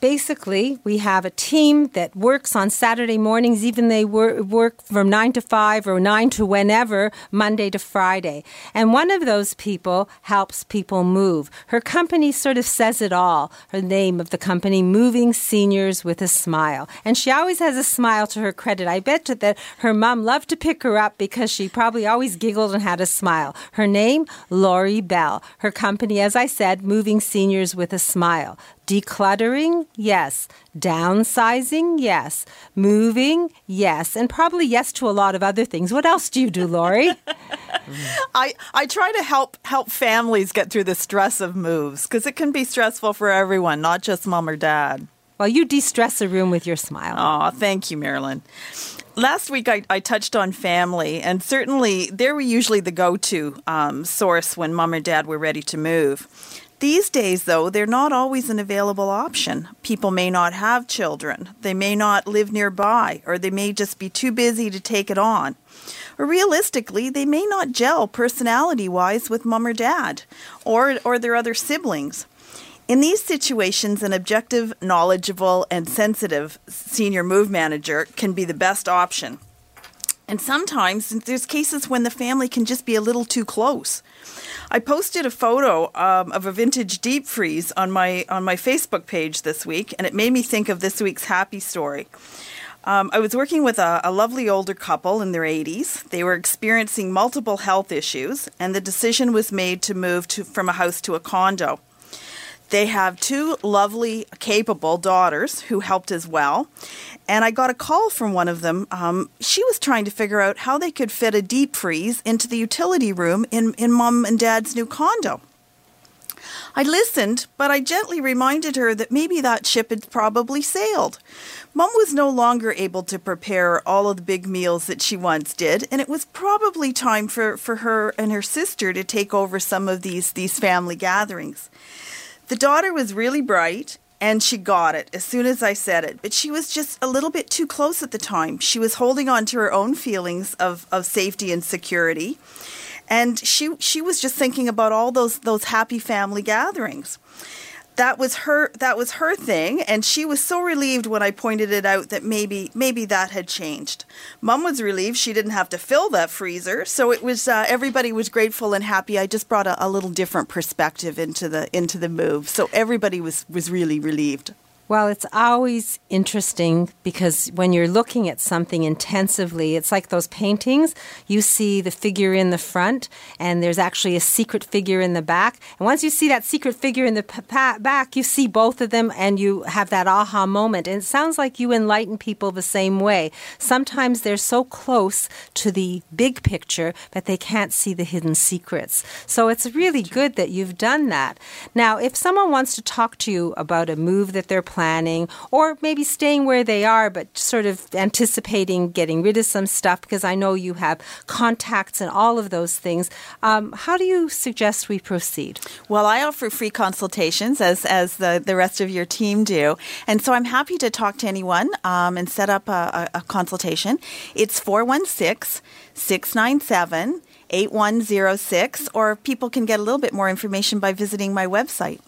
basically, we have a team that works on Saturday mornings, even they wor- work from 9 to 5 or 9 to whenever, Monday to Friday. And one of those people helps people move. Her company sort of says it all. Her name of the company, Moving Seniors with a Smile. And she always has a smile to her credit. I bet that her mom loved to pick her up because she probably always giggled and had a smile. Her name, Lori Bell. Her company, as I said, Moving Seniors with a Smile. Decluttering, yes. Downsizing, yes. Moving, yes. And probably yes to a lot of other things. What else do you do, Lori? I, I try to help help families get through the stress of moves because it can be stressful for everyone, not just mom or dad. Well, you de stress a room with your smile. Oh, thank you, Marilyn. Last week I, I touched on family, and certainly they were usually the go to um, source when mom or dad were ready to move. These days, though, they're not always an available option. People may not have children, they may not live nearby, or they may just be too busy to take it on. Or realistically, they may not gel personality wise with mom or dad, or, or their other siblings. In these situations, an objective, knowledgeable, and sensitive senior move manager can be the best option. And sometimes there's cases when the family can just be a little too close. I posted a photo um, of a vintage deep freeze on my on my Facebook page this week, and it made me think of this week's happy story. Um, I was working with a, a, lovely older couple in their 80s. They were experiencing multiple health issues, and the decision was made to move to, from a house to a condo. They have two lovely, capable daughters who helped as well. And I got a call from one of them. Um, she was trying to figure out how they could fit a deep freeze into the utility room in, in mom and dad's new condo. I listened, but I gently reminded her that maybe that ship had probably sailed. Mom was no longer able to prepare all of the big meals that she once did, and it was probably time for, for her and her sister to take over some of these, these family gatherings. The daughter was really bright and she got it as soon as I said it, but she was just a little bit too close at the time. She was holding on to her own feelings of, of safety and security. And she she was just thinking about all those those happy family gatherings that was her that was her thing and she was so relieved when I pointed it out that maybe maybe that had changed. Mom was relieved she didn't have to fill that freezer, so it was uh, everybody was grateful and happy. I just brought a, a little different perspective into the into the move. So everybody was was really relieved. Well, it's always interesting because when you're looking at something intensively, it's like those paintings. You see the figure in the front, and there's actually a secret figure in the back. And once you see that secret figure in the p- back, you see both of them and you have that aha moment. And it sounds like you enlighten people the same way. Sometimes they're so close to the big picture that they can't see the hidden secrets. So it's really good that you've done that. Now, if someone wants to talk to you about a move that they're planning, or maybe staying where they are, but sort of anticipating getting rid of some stuff because I know you have contacts and all of those things. Um, how do you suggest we proceed? Well, I offer free consultations as, as the, the rest of your team do. And so I'm happy to talk to anyone um, and set up a, a, a consultation. It's 416 697 8106, or people can get a little bit more information by visiting my website.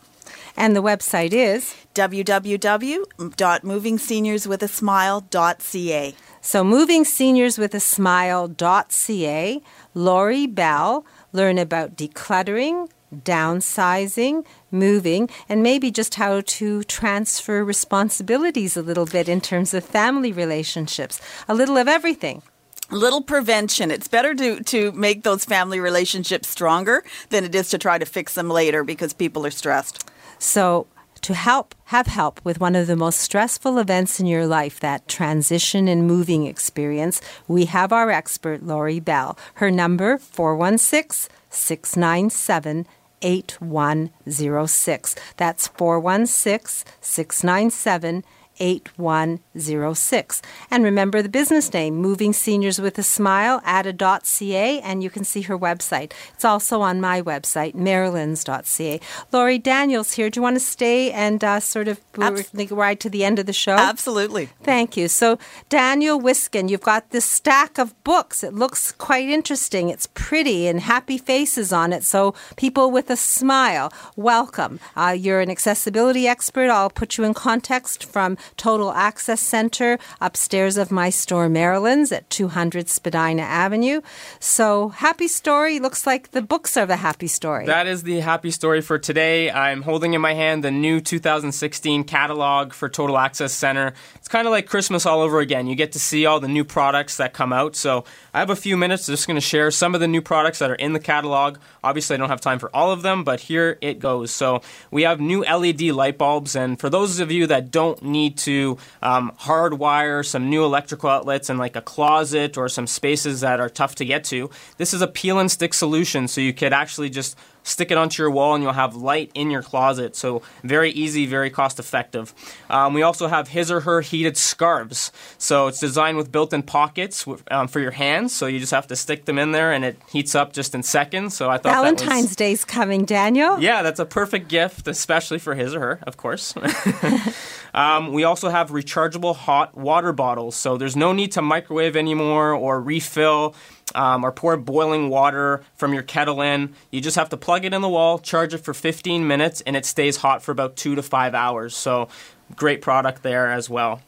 And the website is www.movingseniorswithasmile.ca. So movingseniorswithasmile.ca. Lori Bell, learn about decluttering, downsizing, moving, and maybe just how to transfer responsibilities a little bit in terms of family relationships. A little of everything little prevention. It's better to, to make those family relationships stronger than it is to try to fix them later because people are stressed. So, to help have help with one of the most stressful events in your life, that transition and moving experience, we have our expert, Lori Bell. Her number, 416 697 8106. That's 416 697 8106. And remember the business name, Moving Seniors with a Smile, atta.ca, and you can see her website. It's also on my website, marilyns.ca. Lori Daniels here. Do you want to stay and uh, sort of Abs- ride to the end of the show? Absolutely. Thank you. So, Daniel Wiskin, you've got this stack of books. It looks quite interesting. It's pretty and happy faces on it. So, people with a smile, welcome. Uh, you're an accessibility expert. I'll put you in context from Total Access Center upstairs of my store, Marilyn's at 200 Spadina Avenue. So, happy story. Looks like the books are the happy story. That is the happy story for today. I'm holding in my hand the new 2016 catalog for Total Access Center. It's kind of like Christmas all over again. You get to see all the new products that come out. So, I have a few minutes. Just going to share some of the new products that are in the catalog. Obviously, I don't have time for all of them, but here it goes. So, we have new LED light bulbs, and for those of you that don't need to um, hardwire some new electrical outlets in like a closet or some spaces that are tough to get to, this is a peel and stick solution. So, you could actually just stick it onto your wall and you'll have light in your closet. So very easy, very cost effective. Um, we also have his or her heated scarves. So it's designed with built-in pockets um, for your hands. So you just have to stick them in there and it heats up just in seconds. So I thought Valentine's was, Day's coming, Daniel. Yeah, that's a perfect gift, especially for his or her, of course. um, we also have rechargeable hot water bottles. So there's no need to microwave anymore or refill um, or pour boiling water from your kettle in. You just have to plug it in the wall, charge it for 15 minutes, and it stays hot for about two to five hours. So, great product there as well.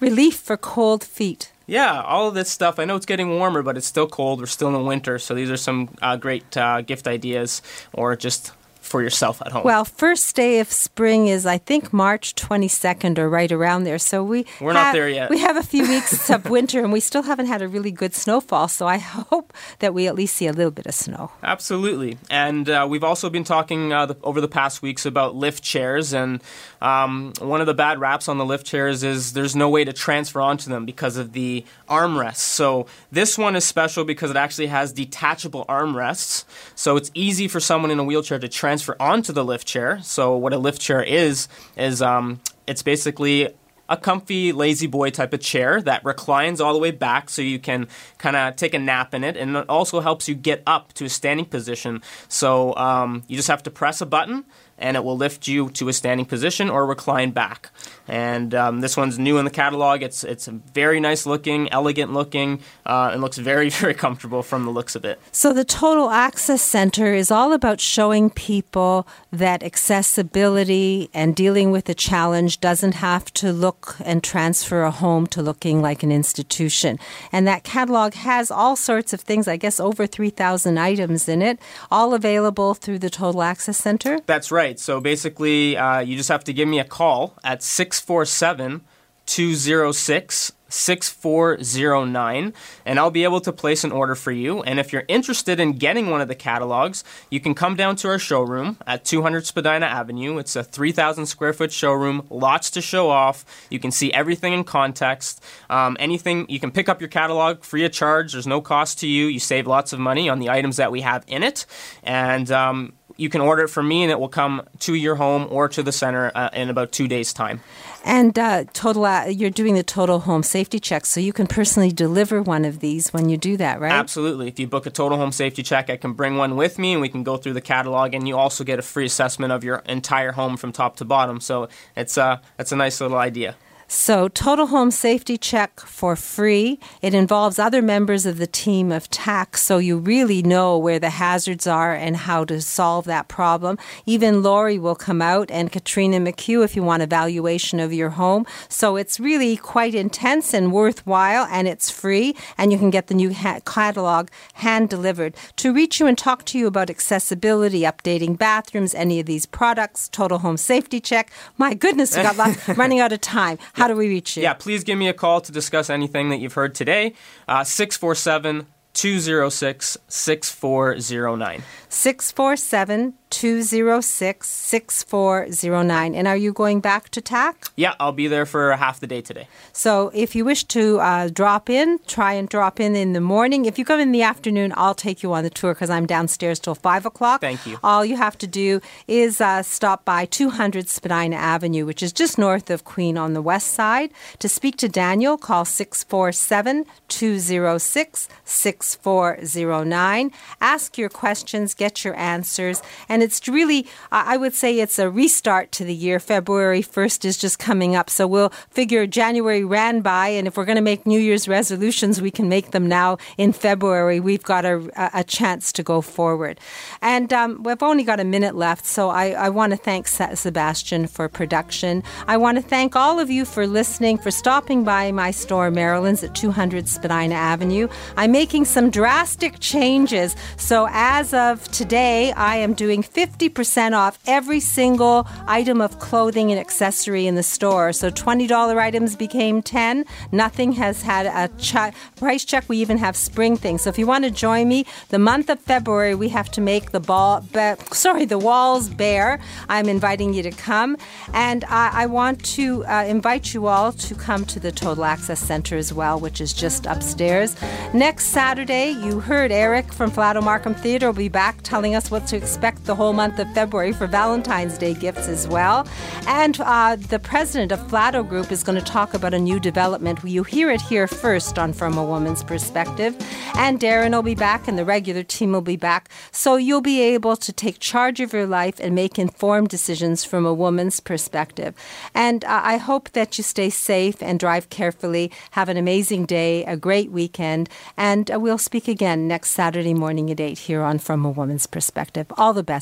Relief for cold feet. Yeah, all of this stuff. I know it's getting warmer, but it's still cold. We're still in winter, so these are some uh, great uh, gift ideas or just for yourself at home? Well, first day of spring is I think March 22nd or right around there. So we We're have, not there yet. We have a few weeks of winter and we still haven't had a really good snowfall. So I hope that we at least see a little bit of snow. Absolutely. And uh, we've also been talking uh, the, over the past weeks about lift chairs and um, one of the bad raps on the lift chairs is there's no way to transfer onto them because of the armrests. So this one is special because it actually has detachable armrests. So it's easy for someone in a wheelchair to transfer onto the lift chair. So what a lift chair is is um, it's basically a comfy lazy boy type of chair that reclines all the way back so you can kind of take a nap in it and it also helps you get up to a standing position so um, you just have to press a button and it will lift you to a standing position or recline back. And um, this one's new in the catalog. It's it's very nice looking, elegant looking, uh, and looks very very comfortable from the looks of it. So the Total Access Center is all about showing people that accessibility and dealing with a challenge doesn't have to look and transfer a home to looking like an institution. And that catalog has all sorts of things. I guess over three thousand items in it, all available through the Total Access Center. That's right. So basically, uh, you just have to give me a call at 647 206 6409 and I'll be able to place an order for you. And if you're interested in getting one of the catalogs, you can come down to our showroom at 200 Spadina Avenue. It's a 3,000 square foot showroom, lots to show off. You can see everything in context. Um, anything, you can pick up your catalog free of charge. There's no cost to you. You save lots of money on the items that we have in it. And um, you can order it from me and it will come to your home or to the center uh, in about two days' time. And uh, total, uh, you're doing the total home safety check, so you can personally deliver one of these when you do that, right? Absolutely. If you book a total home safety check, I can bring one with me, and we can go through the catalog, and you also get a free assessment of your entire home from top to bottom. So it's uh, it's a nice little idea. So, total home safety check for free. It involves other members of the team of TAC, so you really know where the hazards are and how to solve that problem. Even Lori will come out and Katrina McHugh if you want evaluation of your home. So, it's really quite intense and worthwhile, and it's free, and you can get the new ha- catalog hand delivered. To reach you and talk to you about accessibility, updating bathrooms, any of these products, total home safety check. My goodness, we got lots, running out of time. How do we reach you? Yeah, please give me a call to discuss anything that you've heard today. Uh, 647 206 6409. 647 206 6409. And are you going back to TAC? Yeah, I'll be there for half the day today. So if you wish to uh, drop in, try and drop in in the morning. If you come in the afternoon, I'll take you on the tour because I'm downstairs till 5 o'clock. Thank you. All you have to do is uh, stop by 200 Spadina Avenue, which is just north of Queen on the west side. To speak to Daniel, call 647 206 6409. Ask your questions, get your answers. And it's really, I would say it's a restart to the year. February 1st is just coming up. So we'll figure January ran by, and if we're going to make New Year's resolutions, we can make them now in February. We've got a, a chance to go forward. And um, we've only got a minute left, so I, I want to thank Sebastian for production. I want to thank all of you for listening, for stopping by my store, Marilyn's at 200 Spadina Avenue. I'm making some drastic changes. So as of today, I am doing 50% off every single item of clothing and accessory in the store. So $20 items became 10. Nothing has had a ch- price check. We even have spring things. So if you want to join me, the month of February, we have to make the ball, be- sorry, the walls bare. I'm inviting you to come. And I, I want to uh, invite you all to come to the Total Access Center as well, which is just upstairs. Next Saturday, you heard Eric from Flato Markham Theatre will be back telling us what to expect the whole month of February for Valentine's Day gifts as well. And uh, the president of Flato Group is going to talk about a new development. You hear it here first on From a Woman's Perspective. And Darren will be back, and the regular team will be back. So you'll be able to take charge of your life and make informed decisions from a woman's perspective. And uh, I hope that you stay safe and drive carefully. Have an amazing day, a great weekend, and uh, we'll speak again next Saturday morning at 8 here on From a Woman's Perspective. All the best